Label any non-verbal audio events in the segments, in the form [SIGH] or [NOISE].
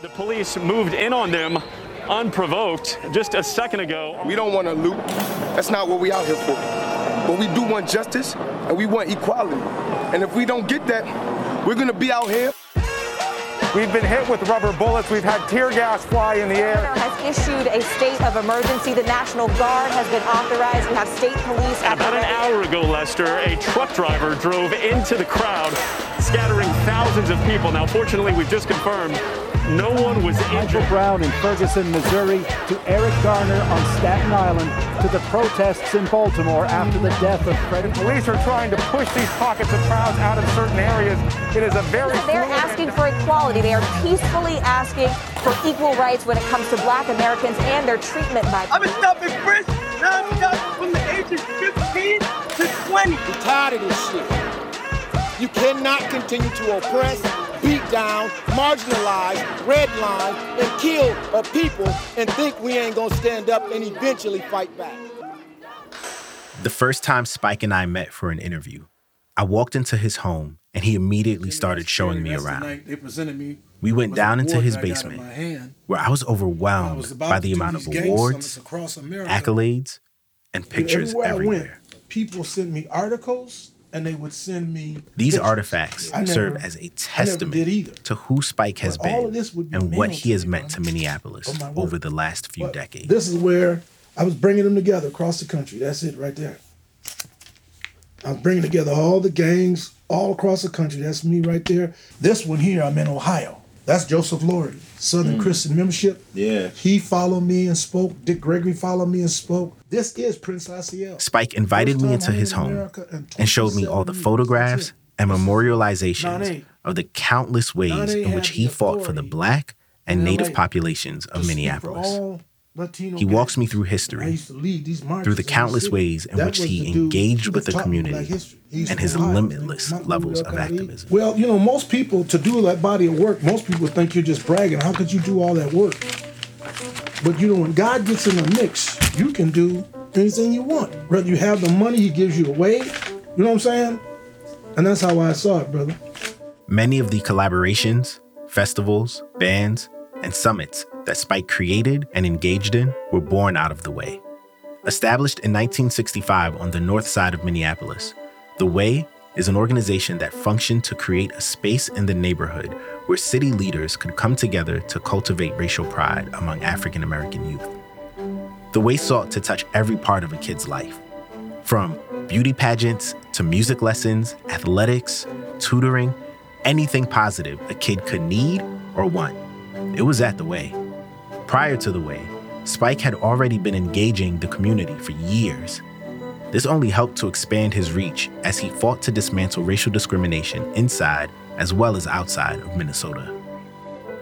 The police moved in on them unprovoked just a second ago. We don't want to loot. That's not what we out here for. But we do want justice and we want equality. And if we don't get that, we're going to be out here. We've been hit with rubber bullets. We've had tear gas fly in the air. has issued a state of emergency. The National Guard has been authorized. We have state police. And about an hour ago, Lester, a truck driver drove into the crowd, scattering thousands of people. Now, fortunately, we've just confirmed no one was injured. Michael Brown in Ferguson, Missouri, to Eric Garner on Staten Island, to the protests in Baltimore after the death of Freddie. Police are trying to push these pockets of crowds out of certain areas. It is a very. They're asking for equality. They are peacefully asking for equal rights when it comes to black Americans and their treatment by. I've been stopping Chris. Now I'm stopping from the age of 15 to 20. We're tired of this shit. You cannot continue to oppress beat down, marginalize, redline, and kill a people and think we ain't gonna stand up and eventually fight back. The first time Spike and I met for an interview, I walked into his home and he immediately started showing me around. We went down into his basement where I was overwhelmed by the amount of awards, accolades, and pictures everywhere. People sent me articles and they would send me these pictures. artifacts never, serve as a testament to who Spike has been and what he has meant to Minneapolis over the last few but decades. This is where I was bringing them together across the country. That's it right there. I'm bringing together all the gangs all across the country. That's me right there. This one here, I'm in Ohio. That's Joseph Lowery, Southern mm. Christian Membership. Yeah. He followed me and spoke. Dick Gregory followed me and spoke. This is Prince Asiel. Spike invited me into his home and showed me all the photographs and memorializations of the countless ways in which he fought for the black and native populations of Minneapolis. He walks me through history, through the countless ways in which he engaged with the community and his limitless levels of activism. Well, you know, most people, to do that body of work, most people think you're just bragging. How could you do all that work? But you know, when God gets in the mix, you can do anything you want. Whether you have the money, He gives you away. You know what I'm saying? And that's how I saw it, brother. Many of the collaborations, festivals, bands, and summits that Spike created and engaged in were born out of The Way. Established in 1965 on the north side of Minneapolis, The Way is an organization that functioned to create a space in the neighborhood where city leaders could come together to cultivate racial pride among African American youth. The Way sought to touch every part of a kid's life, from beauty pageants to music lessons, athletics, tutoring, anything positive a kid could need or want. It was at The Way. Prior to The Way, Spike had already been engaging the community for years. This only helped to expand his reach as he fought to dismantle racial discrimination inside as well as outside of Minnesota.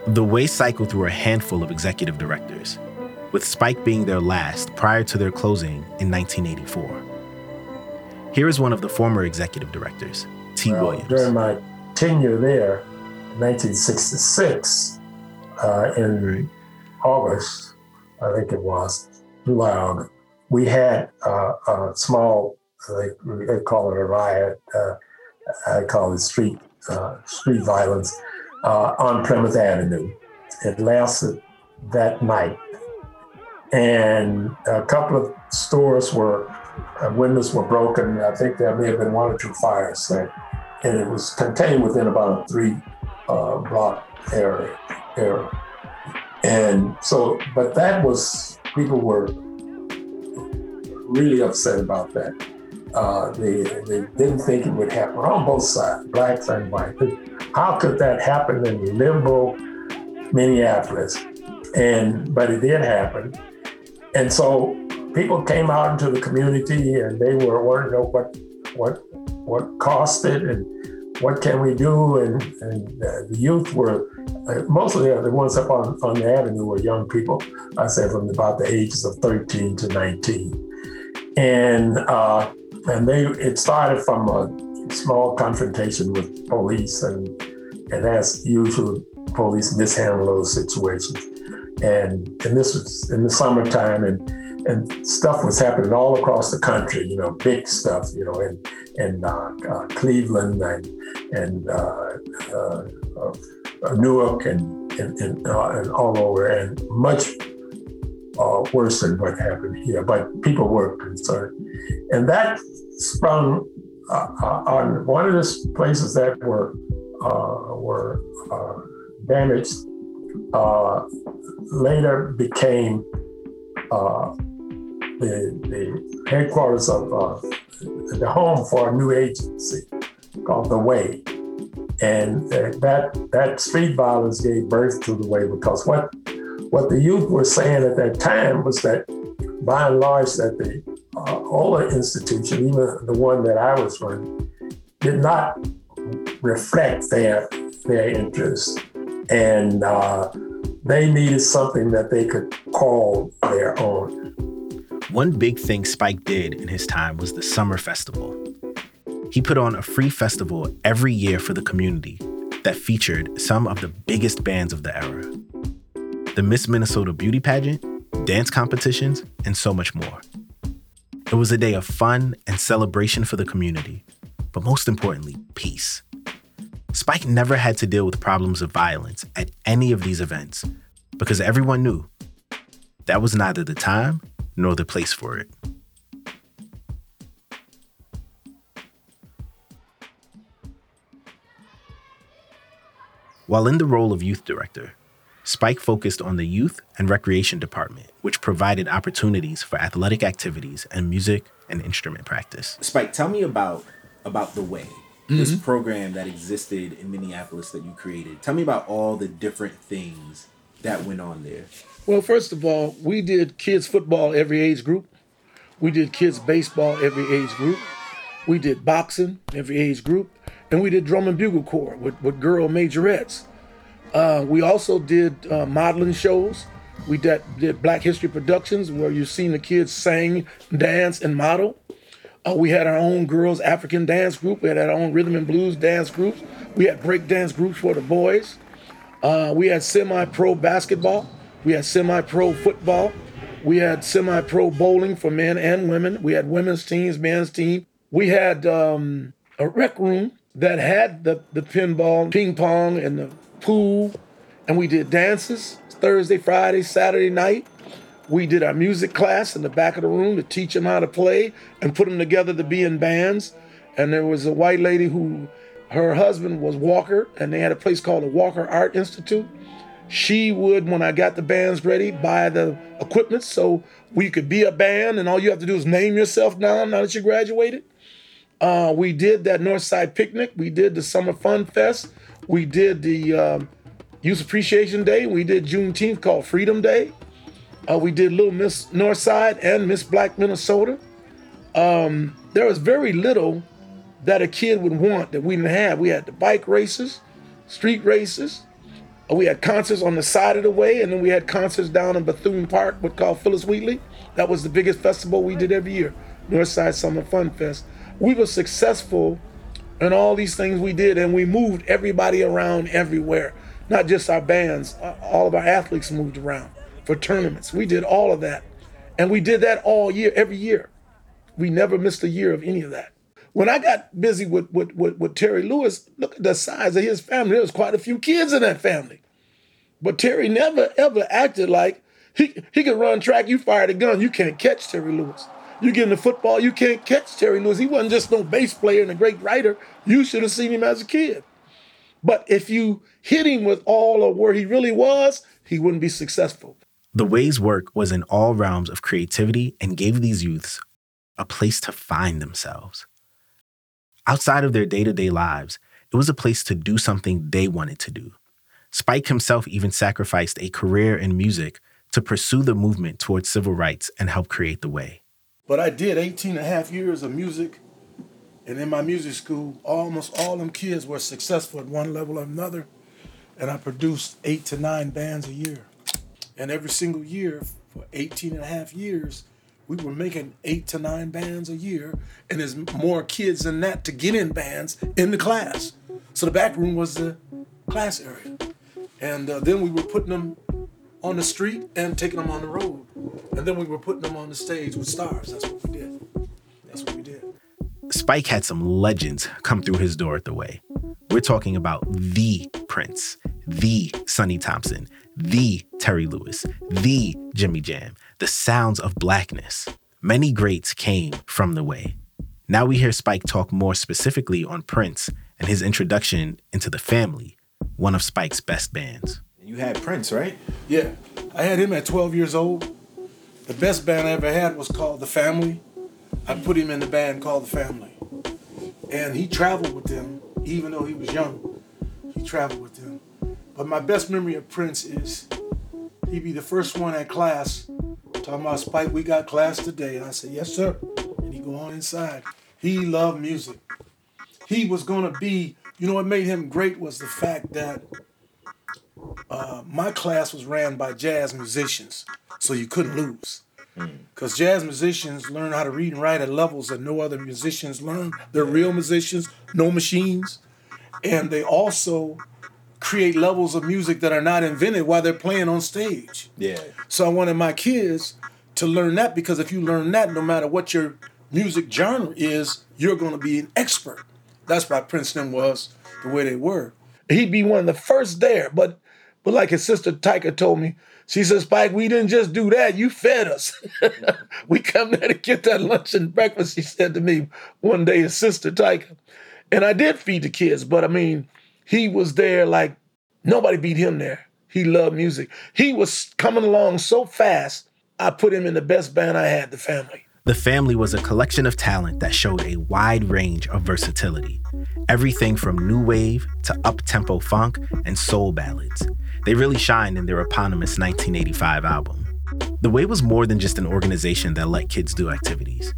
The Way cycled through a handful of executive directors, with Spike being their last prior to their closing in 1984. Here is one of the former executive directors, T. Well, Williams. During my tenure there, in 1966, uh, in August, I think it was, July, we had uh, a small, they, they call it a riot, uh, I call it street, uh, street violence, uh, on Plymouth Avenue. It lasted that night. And a couple of stores were, uh, windows were broken. I think there may have been one or two fires there. And it was contained within about a three block area era. And so, but that was, people were really upset about that. Uh, they, they didn't think it would happen on both sides, blacks and whites. How could that happen in liberal Minneapolis? And but it did happen. And so people came out into the community and they were wanting to know what what what cost it and what can we do? And, and uh, the youth were, mostly the ones up on, on the avenue were young people, I said from about the ages of 13 to 19. And, uh, and they, it started from a small confrontation with police and, and as usual, police mishandle those situations. And, and this was in the summertime and, and stuff was happening all across the country, you know, big stuff, you know, and in uh, uh, Cleveland and and uh, uh, Newark and and, and, uh, and all over, and much uh, worse than what happened here. But people were concerned, and that sprung uh, uh on one of the places that were uh, were uh, damaged. later became the, the headquarters of the home for a new agency called The Way. And that that street violence gave birth to the way because what what the youth were saying at that time was that by and large that the uh, Ola institution, even the one that I was running, did not reflect their their interests, and uh, they needed something that they could call their own. One big thing Spike did in his time was the Summer Festival. He put on a free festival every year for the community that featured some of the biggest bands of the era the Miss Minnesota Beauty Pageant, dance competitions, and so much more. It was a day of fun and celebration for the community, but most importantly, peace. Spike never had to deal with problems of violence at any of these events because everyone knew that was neither the time nor the place for it. While in the role of youth director, Spike focused on the youth and recreation department, which provided opportunities for athletic activities and music and instrument practice. Spike, tell me about about the way mm-hmm. this program that existed in Minneapolis that you created. Tell me about all the different things that went on there. Well, first of all, we did kids football every age group. We did kids baseball every age group. We did boxing every age group, and we did drum and bugle corps with, with girl majorettes. Uh, we also did uh, modeling shows. We did, did Black History Productions, where you've seen the kids sing, dance, and model. Uh, we had our own girls' African dance group. We had our own rhythm and blues dance groups. We had break dance groups for the boys. Uh, we had semi-pro basketball. We had semi-pro football. We had semi-pro bowling for men and women. We had women's teams, men's team. We had um, a rec room that had the, the pinball, ping pong, and the pool. And we did dances Thursday, Friday, Saturday night. We did our music class in the back of the room to teach them how to play and put them together to be in bands. And there was a white lady who, her husband was Walker, and they had a place called the Walker Art Institute she would, when I got the bands ready, buy the equipment so we could be a band, and all you have to do is name yourself now. Now that you graduated, uh, we did that Northside picnic. We did the Summer Fun Fest. We did the um, Youth Appreciation Day. We did Juneteenth called Freedom Day. Uh, we did Little Miss Northside and Miss Black Minnesota. Um, there was very little that a kid would want that we didn't have. We had the bike races, street races, we had concerts on the side of the way, and then we had concerts down in Bethune Park, what called Phillis Wheatley. That was the biggest festival we did every year, Northside Summer Fun Fest. We were successful in all these things we did, and we moved everybody around everywhere. Not just our bands, uh, all of our athletes moved around for tournaments. We did all of that. And we did that all year, every year. We never missed a year of any of that. When I got busy with, with, with, with Terry Lewis, look at the size of his family. There was quite a few kids in that family. But Terry never ever acted like he, he could run track, you fired a gun, you can't catch Terry Lewis. You get the football, you can't catch Terry Lewis. He wasn't just no bass player and a great writer. You should have seen him as a kid. But if you hit him with all of where he really was, he wouldn't be successful. The Way's work was in all realms of creativity and gave these youths a place to find themselves. Outside of their day to day lives, it was a place to do something they wanted to do. Spike himself even sacrificed a career in music to pursue the movement towards civil rights and help create the way. But I did 18 and a half years of music. And in my music school, almost all them kids were successful at one level or another. And I produced eight to nine bands a year. And every single year for 18 and a half years, we were making eight to nine bands a year, and there's more kids than that to get in bands in the class. So the back room was the class area, and uh, then we were putting them on the street and taking them on the road, and then we were putting them on the stage with stars. That's what we did. That's what we did. Spike had some legends come through his door at the way. We're talking about the Prince, the Sonny Thompson, the Terry Lewis, the Jimmy Jam, the sounds of blackness. Many greats came from the way. Now we hear Spike talk more specifically on Prince and his introduction into the family, one of Spike's best bands. You had Prince, right? Yeah, I had him at 12 years old. The best band I ever had was called The Family. I put him in the band called The Family. And he traveled with them, even though he was young. He traveled with them. But my best memory of Prince is he'd be the first one at class talking about Spike, we got class today. And I said, Yes, sir. And he'd go on inside. He loved music. He was gonna be, you know what made him great was the fact that uh, my class was ran by jazz musicians, so you couldn't lose. Because jazz musicians learn how to read and write at levels that no other musicians learn. They're real musicians, no machines. And they also create levels of music that are not invented while they're playing on stage. Yeah. So I wanted my kids to learn that because if you learn that, no matter what your music genre is, you're going to be an expert. That's why Princeton was the way they were. He'd be one of the first there, but but like his sister Tyka told me, she said, Spike, we didn't just do that. You fed us. [LAUGHS] we come there to get that lunch and breakfast, she said to me one day, his sister Tyka. And I did feed the kids, but I mean, he was there like nobody beat him there. He loved music. He was coming along so fast, I put him in the best band I had, the family. The Family was a collection of talent that showed a wide range of versatility. Everything from new wave to up-tempo funk and soul ballads. They really shined in their eponymous 1985 album. The Way was more than just an organization that let kids do activities.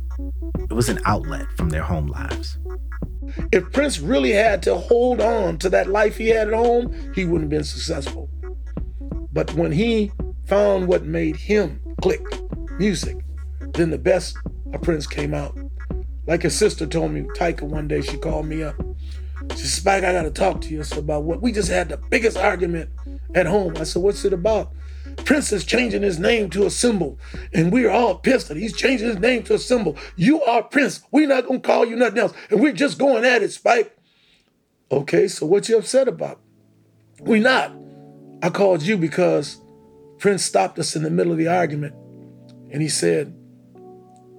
It was an outlet from their home lives. If Prince really had to hold on to that life he had at home, he wouldn't have been successful. But when he found what made him click, music, then the best Prince came out. Like his sister told me, Tyka, one day she called me up. She said, Spike, I gotta talk to you about what we just had the biggest argument at home. I said, What's it about? Prince is changing his name to a symbol, and we're all pissed that he's changing his name to a symbol. You are Prince. We're not gonna call you nothing else, and we're just going at it, Spike. Okay, so what you upset about? We not. I called you because Prince stopped us in the middle of the argument, and he said,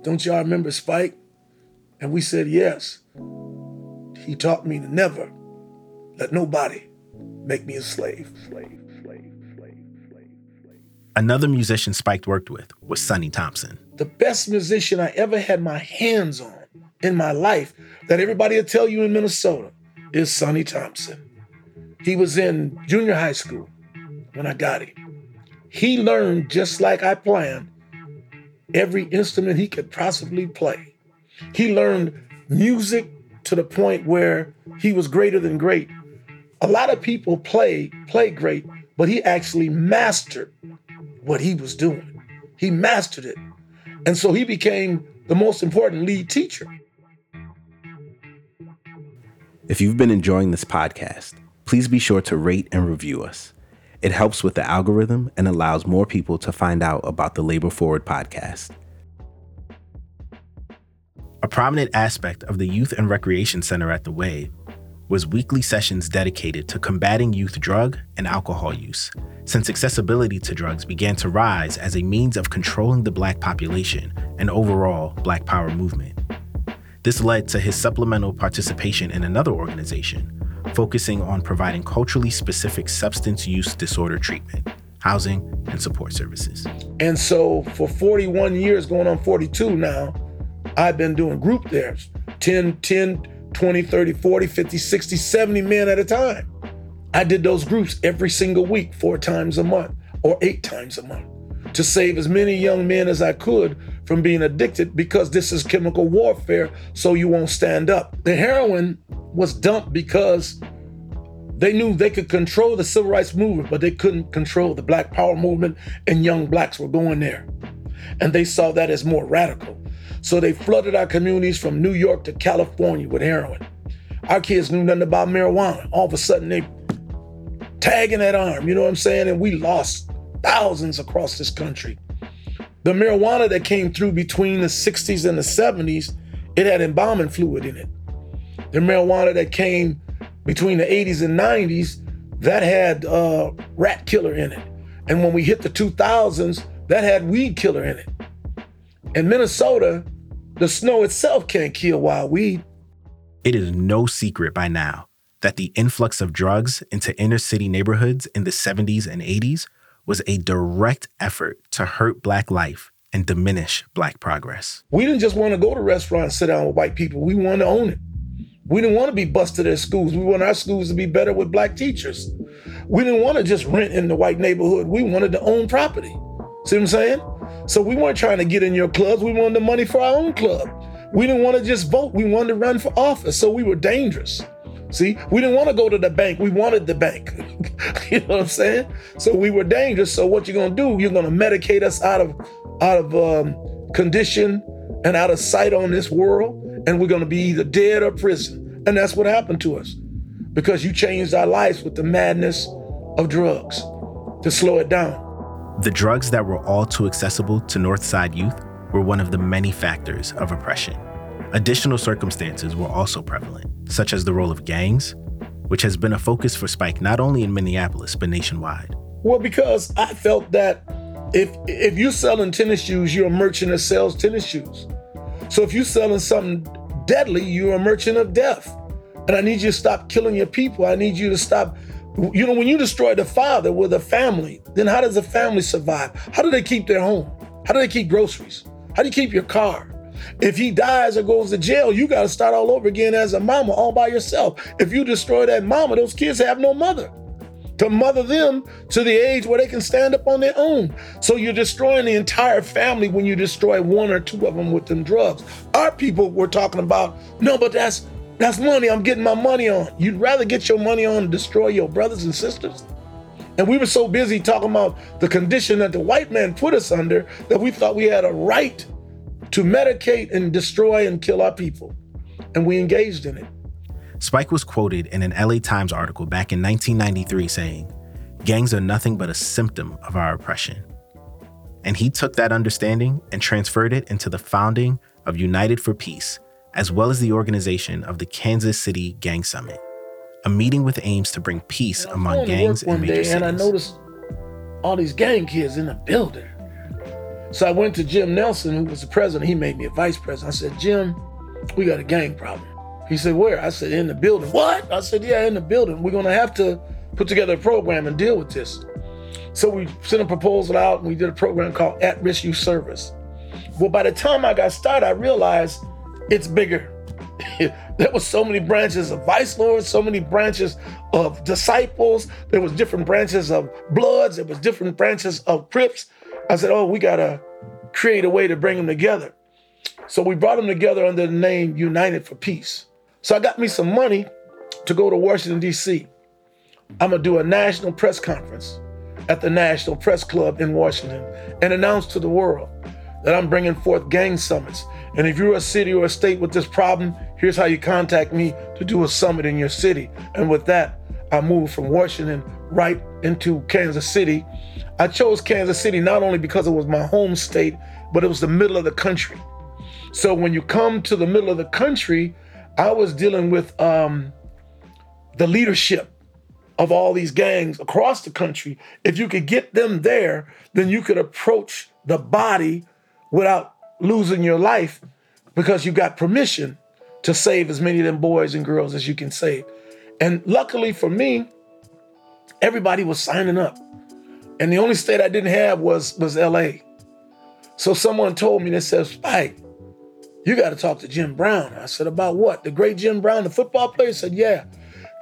"Don't y'all remember Spike?" And we said, "Yes." He taught me to never let nobody make me a slave. Slave. Slave. Slave. Another musician Spike worked with was Sonny Thompson. The best musician I ever had my hands on in my life that everybody will tell you in Minnesota is Sonny Thompson. He was in junior high school when I got him. He learned just like I planned every instrument he could possibly play. He learned music to the point where he was greater than great. A lot of people play play great, but he actually mastered what he was doing. He mastered it. And so he became the most important lead teacher. If you've been enjoying this podcast, please be sure to rate and review us. It helps with the algorithm and allows more people to find out about the Labor Forward podcast. A prominent aspect of the Youth and Recreation Center at the Way was weekly sessions dedicated to combating youth drug and alcohol use, since accessibility to drugs began to rise as a means of controlling the black population and overall black power movement. This led to his supplemental participation in another organization, focusing on providing culturally specific substance use disorder treatment, housing, and support services. And so for 41 years, going on 42 now, I've been doing group there 10, 10, 20, 30, 40, 50, 60, 70 men at a time. I did those groups every single week, four times a month or eight times a month to save as many young men as I could from being addicted because this is chemical warfare, so you won't stand up. The heroin was dumped because they knew they could control the civil rights movement, but they couldn't control the black power movement, and young blacks were going there. And they saw that as more radical. So they flooded our communities from New York to California with heroin. Our kids knew nothing about marijuana. All of a sudden, they tagging that arm, you know what I'm saying? And we lost thousands across this country. The marijuana that came through between the 60s and the 70s, it had embalming fluid in it. The marijuana that came between the 80s and 90s, that had uh, rat killer in it. And when we hit the 2000s, that had weed killer in it. In Minnesota, the snow itself can't kill wild weed. It is no secret by now that the influx of drugs into inner city neighborhoods in the 70s and 80s was a direct effort to hurt Black life and diminish Black progress. We didn't just want to go to restaurants and sit down with white people. We wanted to own it. We didn't want to be busted at schools. We want our schools to be better with black teachers. We didn't want to just rent in the white neighborhood. We wanted to own property. See what I'm saying? So we weren't trying to get in your clubs. We wanted the money for our own club. We didn't want to just vote. We wanted to run for office. So we were dangerous. See, we didn't want to go to the bank. We wanted the bank. [LAUGHS] you know what I'm saying? So we were dangerous. So what you're gonna do? You're gonna medicate us out of out of um, condition and out of sight on this world, and we're gonna be either dead or prison. And that's what happened to us because you changed our lives with the madness of drugs to slow it down. The drugs that were all too accessible to Northside youth were one of the many factors of oppression. Additional circumstances were also prevalent, such as the role of gangs, which has been a focus for Spike not only in Minneapolis, but nationwide. Well, because I felt that if if you're selling tennis shoes, you're a merchant that sells tennis shoes. So if you're selling something deadly, you're a merchant of death. And I need you to stop killing your people. I need you to stop. You know, when you destroy the father with a family, then how does a family survive? How do they keep their home? How do they keep groceries? How do you keep your car? If he dies or goes to jail, you got to start all over again as a mama all by yourself. If you destroy that mama, those kids have no mother to mother them to the age where they can stand up on their own. So you're destroying the entire family when you destroy one or two of them with them drugs. Our people were talking about, no, but that's that's money. I'm getting my money on. You'd rather get your money on and destroy your brothers and sisters? And we were so busy talking about the condition that the white man put us under that we thought we had a right to medicate and destroy and kill our people. And we engaged in it. Spike was quoted in an LA Times article back in 1993 saying, Gangs are nothing but a symptom of our oppression. And he took that understanding and transferred it into the founding of United for Peace, as well as the organization of the Kansas City Gang Summit, a meeting with aims to bring peace among gangs and major day, cities. And I noticed all these gang kids in the building. So I went to Jim Nelson, who was the president. He made me a vice president. I said, Jim, we got a gang problem. He said, Where? I said, In the building. What? I said, Yeah, in the building. We're going to have to put together a program and deal with this. So we sent a proposal out and we did a program called At Risk Youth Service. Well, by the time I got started, I realized it's bigger. [LAUGHS] there was so many branches of vice lords, so many branches of disciples. There was different branches of bloods. There was different branches of crips. I said, oh, we gotta create a way to bring them together. So we brought them together under the name United for Peace. So I got me some money to go to Washington, D.C. I'm gonna do a national press conference at the National Press Club in Washington and announce to the world that I'm bringing forth gang summits. And if you're a city or a state with this problem, here's how you contact me to do a summit in your city. And with that, I moved from Washington right into Kansas City. I chose Kansas City not only because it was my home state, but it was the middle of the country. So when you come to the middle of the country, I was dealing with um, the leadership of all these gangs across the country. If you could get them there, then you could approach the body without losing your life because you got permission to save as many of them boys and girls as you can save. And luckily for me, everybody was signing up. And the only state I didn't have was was LA. So someone told me that says, Spike, you got to talk to Jim Brown. I said, about what? The great Jim Brown, the football player? said, yeah.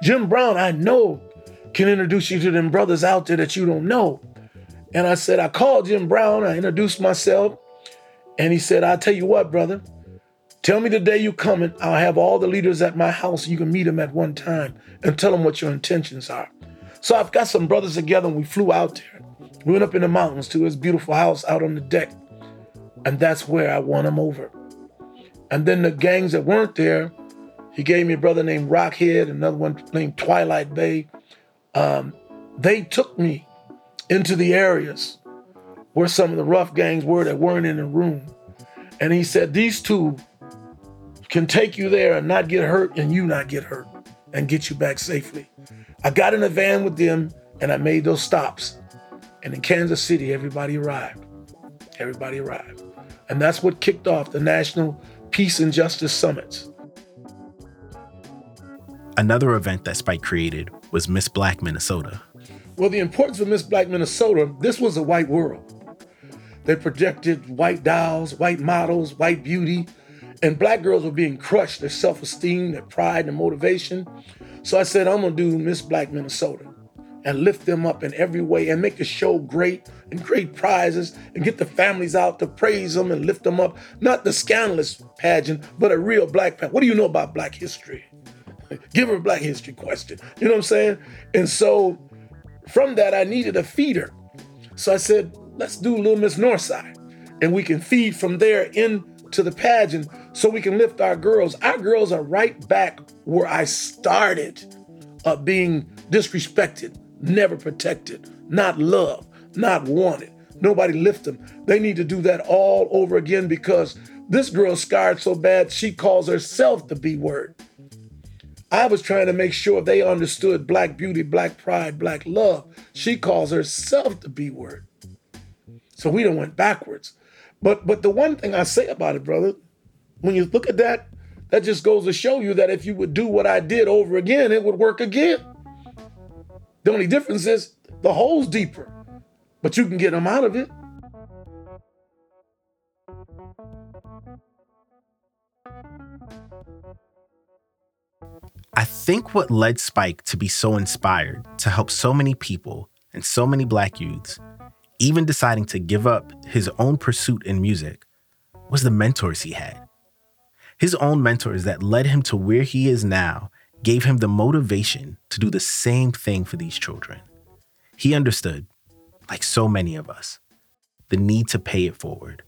Jim Brown, I know, can introduce you to them brothers out there that you don't know. And I said, I called Jim Brown, I introduced myself, and he said, I'll tell you what, brother. Tell me the day you coming. I'll have all the leaders at my house. You can meet them at one time and tell them what your intentions are. So I've got some brothers together and we flew out there. We went up in the mountains to his beautiful house out on the deck. And that's where I won him over. And then the gangs that weren't there, he gave me a brother named Rockhead, another one named Twilight Bey. Um, they took me into the areas where some of the rough gangs were that weren't in the room. And he said, These two can take you there and not get hurt, and you not get hurt and get you back safely. I got in a van with them and I made those stops. And in Kansas City, everybody arrived. Everybody arrived. And that's what kicked off the National Peace and Justice Summits. Another event that Spike created was Miss Black Minnesota. Well, the importance of Miss Black Minnesota, this was a white world. They projected white dolls, white models, white beauty, and black girls were being crushed, their self esteem, their pride, and motivation. So I said, I'm gonna do Miss Black Minnesota and lift them up in every way and make the show great and great prizes and get the families out to praise them and lift them up. Not the scandalous pageant, but a real black pageant. What do you know about black history? [LAUGHS] Give her a black history question. You know what I'm saying? And so from that, I needed a feeder. So I said, let's do Little Miss Northside. And we can feed from there into the pageant so we can lift our girls. Our girls are right back where I started uh, being disrespected, never protected, not loved, not wanted. Nobody lift them. They need to do that all over again because this girl's scarred so bad she calls herself the B word. I was trying to make sure they understood black beauty, black pride, black love. She calls herself the B word. So we don't went backwards. But but the one thing I say about it, brother, when you look at that, that just goes to show you that if you would do what I did over again, it would work again. The only difference is the hole's deeper, but you can get them out of it. I think what led Spike to be so inspired to help so many people and so many black youths, even deciding to give up his own pursuit in music, was the mentors he had. His own mentors that led him to where he is now gave him the motivation to do the same thing for these children. He understood, like so many of us, the need to pay it forward.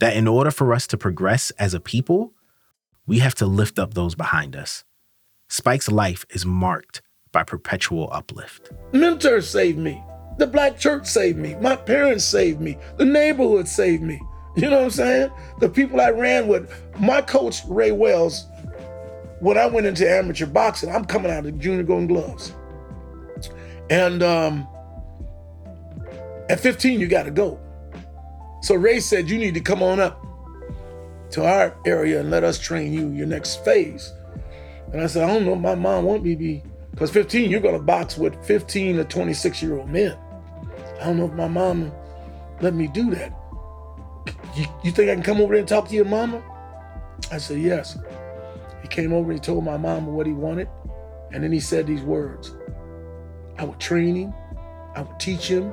That in order for us to progress as a people, we have to lift up those behind us. Spike's life is marked by perpetual uplift. Mentors saved me. The black church saved me. My parents saved me. The neighborhood saved me. You know what I'm saying? The people I ran with, my coach, Ray Wells, when I went into amateur boxing, I'm coming out of junior golden gloves. And um, at 15, you got to go. So Ray said, You need to come on up to our area and let us train you your next phase. And I said, I don't know my mom want me to be, because 15, you're going to box with 15 to 26 year old men. I don't know if my mom let me do that. You, you think I can come over there and talk to your mama? I said, Yes. He came over and he told my mama what he wanted. And then he said these words I would train him, I would teach him,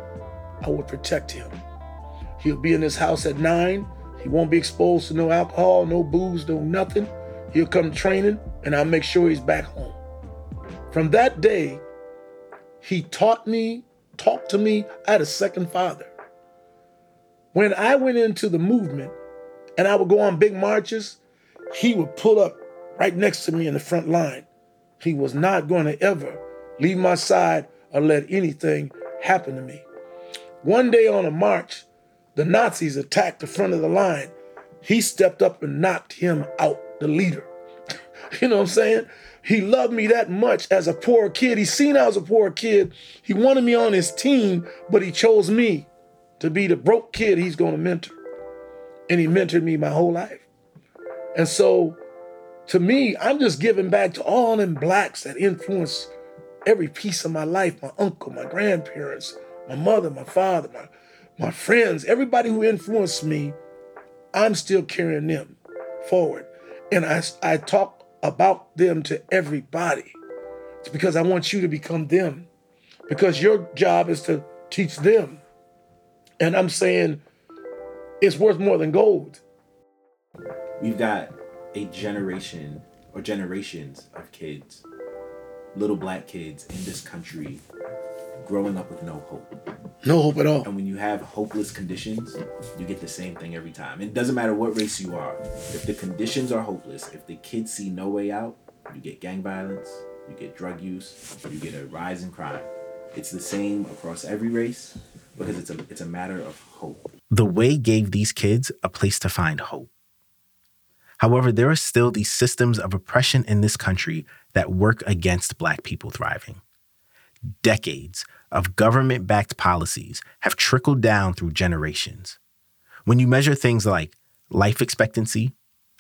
I would protect him. He'll be in his house at nine. He won't be exposed to no alcohol, no booze, no nothing. He'll come training, and I'll make sure he's back home. From that day, he taught me, talked to me. I had a second father. When I went into the movement and I would go on big marches, he would pull up right next to me in the front line. He was not going to ever leave my side or let anything happen to me. One day on a march, the Nazis attacked the front of the line. He stepped up and knocked him out, the leader. [LAUGHS] you know what I'm saying? He loved me that much as a poor kid. He seen I was a poor kid. He wanted me on his team, but he chose me to be the broke kid he's going to mentor. And he mentored me my whole life. And so to me, I'm just giving back to all them blacks that influenced every piece of my life my uncle, my grandparents, my mother, my father, my, my friends, everybody who influenced me. I'm still carrying them forward. And I, I talk about them to everybody. It's because I want you to become them. Because your job is to teach them. And I'm saying it's worth more than gold. We've got a generation or generations of kids, little black kids in this country growing up with no hope. No hope at all. And when you have hopeless conditions, you get the same thing every time. It doesn't matter what race you are. If the conditions are hopeless, if the kids see no way out, you get gang violence, you get drug use, you get a rise in crime. It's the same across every race because it's a it's a matter of hope. The way gave these kids a place to find hope. However, there are still these systems of oppression in this country that work against black people thriving. Decades of government backed policies have trickled down through generations. When you measure things like life expectancy,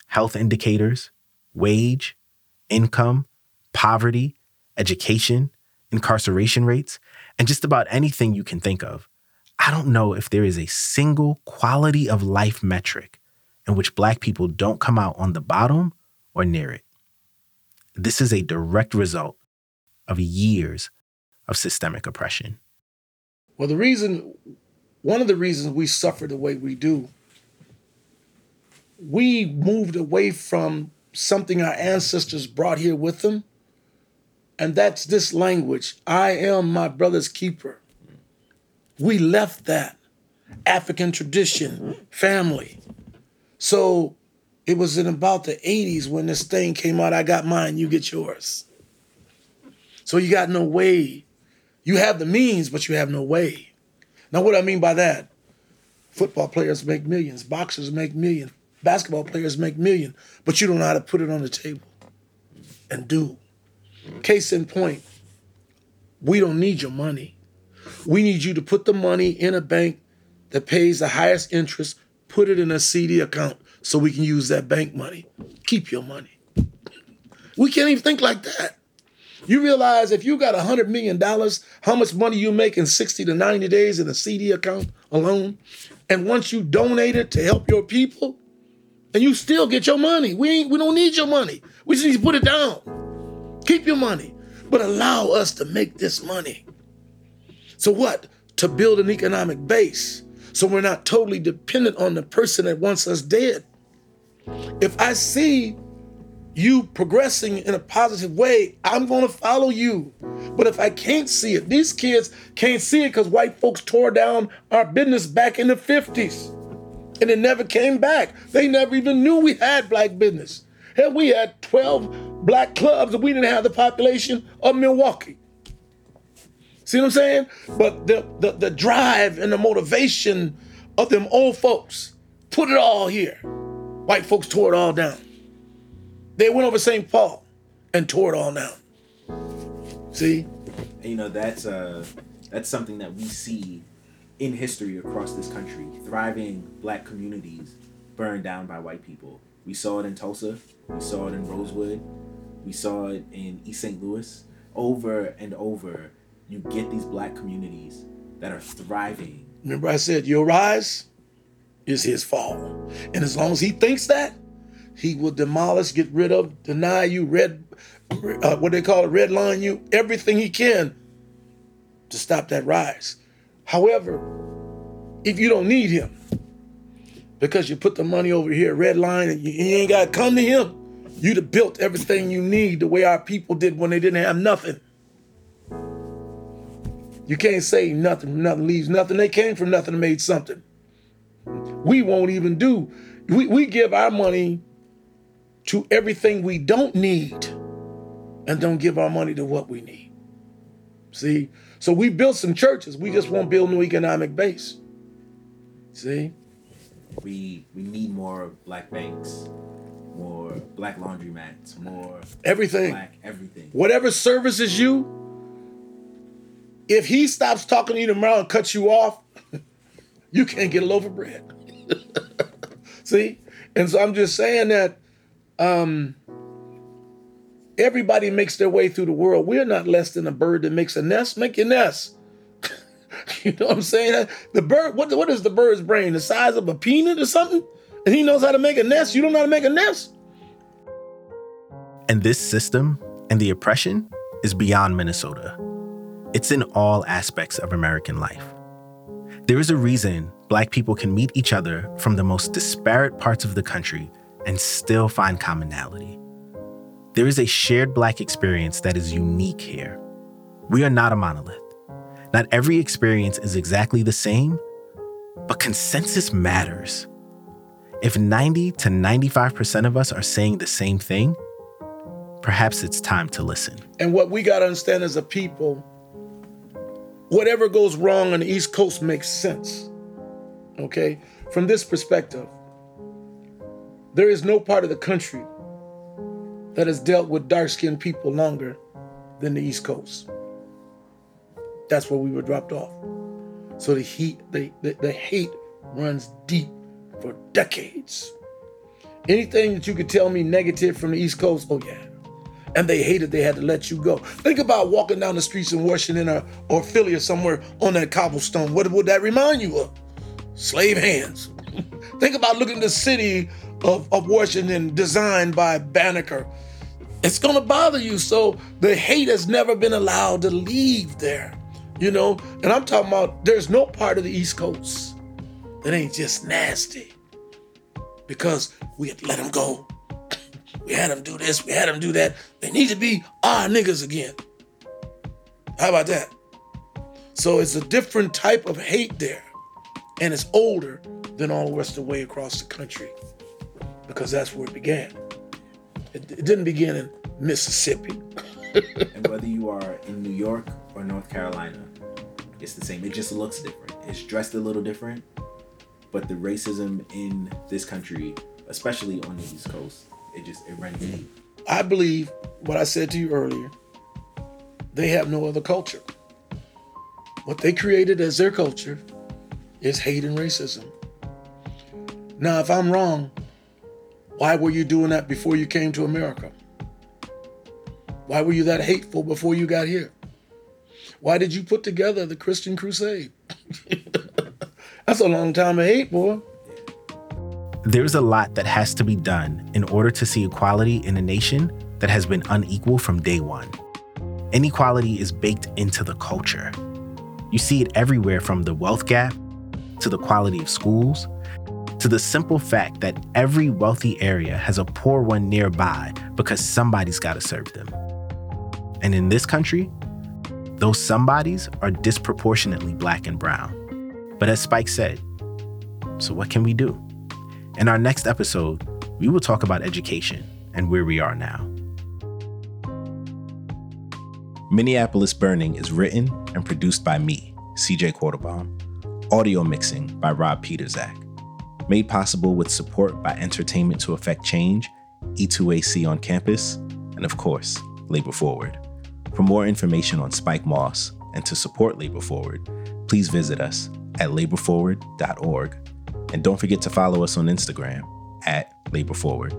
health indicators, wage, income, poverty, education, incarceration rates, and just about anything you can think of, I don't know if there is a single quality of life metric in which Black people don't come out on the bottom or near it. This is a direct result of years of systemic oppression. Well, the reason, one of the reasons we suffer the way we do, we moved away from something our ancestors brought here with them, and that's this language I am my brother's keeper. We left that African tradition, family. So it was in about the 80s when this thing came out I got mine, you get yours. So you got no way. You have the means, but you have no way. Now, what I mean by that, football players make millions, boxers make millions, basketball players make millions, but you don't know how to put it on the table and do. Case in point, we don't need your money. We need you to put the money in a bank that pays the highest interest, put it in a CD account so we can use that bank money. Keep your money. We can't even think like that. You realize if you got $100 million, how much money you make in 60 to 90 days in a CD account alone? And once you donate it to help your people, and you still get your money. We ain't, we don't need your money. We just need to put it down. Keep your money, but allow us to make this money. So what? To build an economic base so we're not totally dependent on the person that wants us dead. If I see you progressing in a positive way, I'm going to follow you. But if I can't see it, these kids can't see it because white folks tore down our business back in the 50s and it never came back. They never even knew we had black business. Hell, we had 12 black clubs and we didn't have the population of Milwaukee. See what I'm saying? But the, the, the drive and the motivation of them old folks put it all here. White folks tore it all down. They went over St. Paul and tore it all down. See? You know, that's uh that's something that we see in history across this country. Thriving black communities burned down by white people. We saw it in Tulsa, we saw it in Rosewood, we saw it in East St. Louis. Over and over, you get these black communities that are thriving. Remember, I said, Your rise is his fall. And as long as he thinks that, he will demolish, get rid of, deny you, red, uh, what they call it, red line you, everything he can to stop that rise. However, if you don't need him, because you put the money over here, red line, and you ain't got to come to him, you'd have built everything you need the way our people did when they didn't have nothing. You can't say nothing, nothing leaves nothing. They came from nothing and made something. We won't even do, we, we give our money to everything we don't need and don't give our money to what we need. See? So we built some churches. We just won't build no economic base. See? We we need more black banks, more black laundromats, more everything. Black everything. Whatever services you, if he stops talking to you tomorrow and cuts you off, [LAUGHS] you can't get a loaf of bread. [LAUGHS] See? And so I'm just saying that um, everybody makes their way through the world. We're not less than a bird that makes a nest. Make your nest. [LAUGHS] you know what I'm saying? The bird, what, what is the bird's brain? The size of a peanut or something? And he knows how to make a nest. You don't know how to make a nest? And this system and the oppression is beyond Minnesota. It's in all aspects of American life. There is a reason Black people can meet each other from the most disparate parts of the country and still find commonality. There is a shared Black experience that is unique here. We are not a monolith. Not every experience is exactly the same, but consensus matters. If 90 to 95% of us are saying the same thing, perhaps it's time to listen. And what we got to understand as a people, whatever goes wrong on the East Coast makes sense. Okay? From this perspective, there is no part of the country that has dealt with dark skinned people longer than the East Coast. That's where we were dropped off. So the heat, the, the, the hate runs deep for decades. Anything that you could tell me negative from the East Coast, oh yeah. And they hated they had to let you go. Think about walking down the streets in Washington or, or Philly or somewhere on that cobblestone. What would that remind you of? Slave hands. [LAUGHS] Think about looking at the city of, of Washington designed by Banneker. It's gonna bother you. So the hate has never been allowed to leave there. You know, and I'm talking about there's no part of the East Coast that ain't just nasty. Because we had let them go. [CLEARS THROAT] We had them do this, we had them do that. They need to be our niggas again. How about that? So it's a different type of hate there. And it's older than all the rest of the way across the country. Because that's where it began. It, it didn't begin in Mississippi. [LAUGHS] and whether you are in New York or North Carolina, it's the same. It just looks different. It's dressed a little different, but the racism in this country, especially on the East Coast, it just it runs deep. I believe what I said to you earlier. They have no other culture. What they created as their culture is hate and racism. Now, if I'm wrong, why were you doing that before you came to America? Why were you that hateful before you got here? Why did you put together the Christian Crusade? [LAUGHS] That's a long time of hate, boy. There's a lot that has to be done in order to see equality in a nation that has been unequal from day one. Inequality is baked into the culture. You see it everywhere from the wealth gap to the quality of schools to the simple fact that every wealthy area has a poor one nearby because somebody's got to serve them. And in this country, those somebodies are disproportionately black and brown. But as Spike said, so what can we do? In our next episode, we will talk about education and where we are now. Minneapolis Burning is written and produced by me, CJ Quartlbaum. Audio mixing by Rob Peterzak. Made possible with support by Entertainment to Affect Change, E2AC on campus, and of course, Labor Forward. For more information on Spike Moss and to support Labor Forward, please visit us at laborforward.org. And don't forget to follow us on Instagram at Labor Forward.